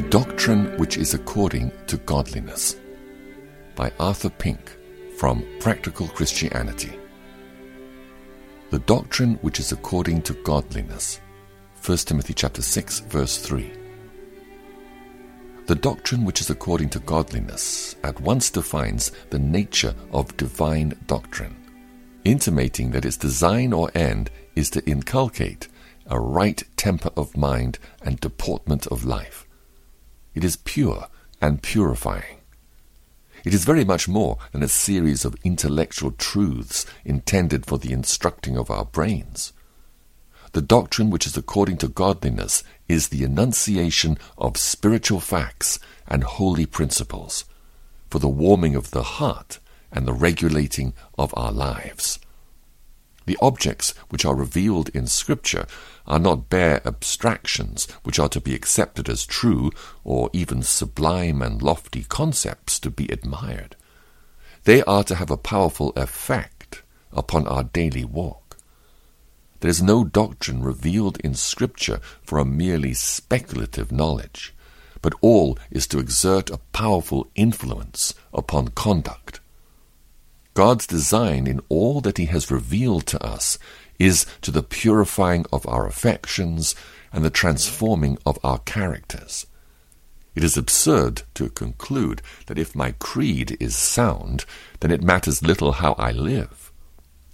Doctrine Which is According to Godliness by Arthur Pink from Practical Christianity. The doctrine which is according to godliness. 1 Timothy chapter 6 verse 3. The doctrine which is according to godliness at once defines the nature of divine doctrine, intimating that its design or end is to inculcate a right temper of mind and deportment of life. It is pure and purifying. It is very much more than a series of intellectual truths intended for the instructing of our brains. The doctrine which is according to godliness is the enunciation of spiritual facts and holy principles for the warming of the heart and the regulating of our lives. The objects which are revealed in Scripture are not bare abstractions which are to be accepted as true or even sublime and lofty concepts to be admired. They are to have a powerful effect upon our daily walk. There is no doctrine revealed in Scripture for a merely speculative knowledge, but all is to exert a powerful influence upon conduct. God's design in all that He has revealed to us is to the purifying of our affections and the transforming of our characters. It is absurd to conclude that if my creed is sound, then it matters little how I live.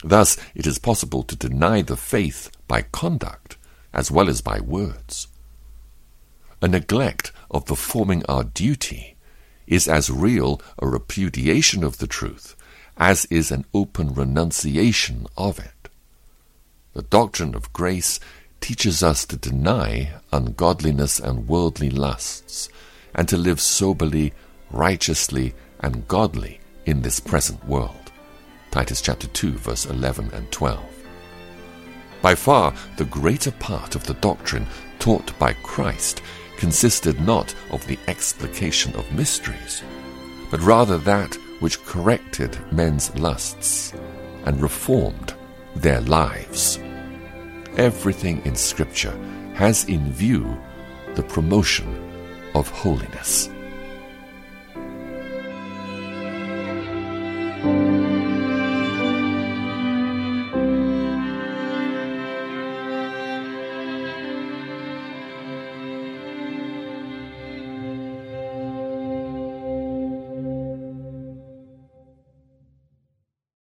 Thus, it is possible to deny the faith by conduct as well as by words. A neglect of performing our duty is as real a repudiation of the truth as is an open renunciation of it. The doctrine of grace teaches us to deny ungodliness and worldly lusts, and to live soberly, righteously, and godly in this present world. Titus chapter 2 verse 11 and 12. By far the greater part of the doctrine taught by Christ consisted not of the explication of mysteries, but rather that which corrected men's lusts and reformed their lives. Everything in Scripture has in view the promotion of holiness.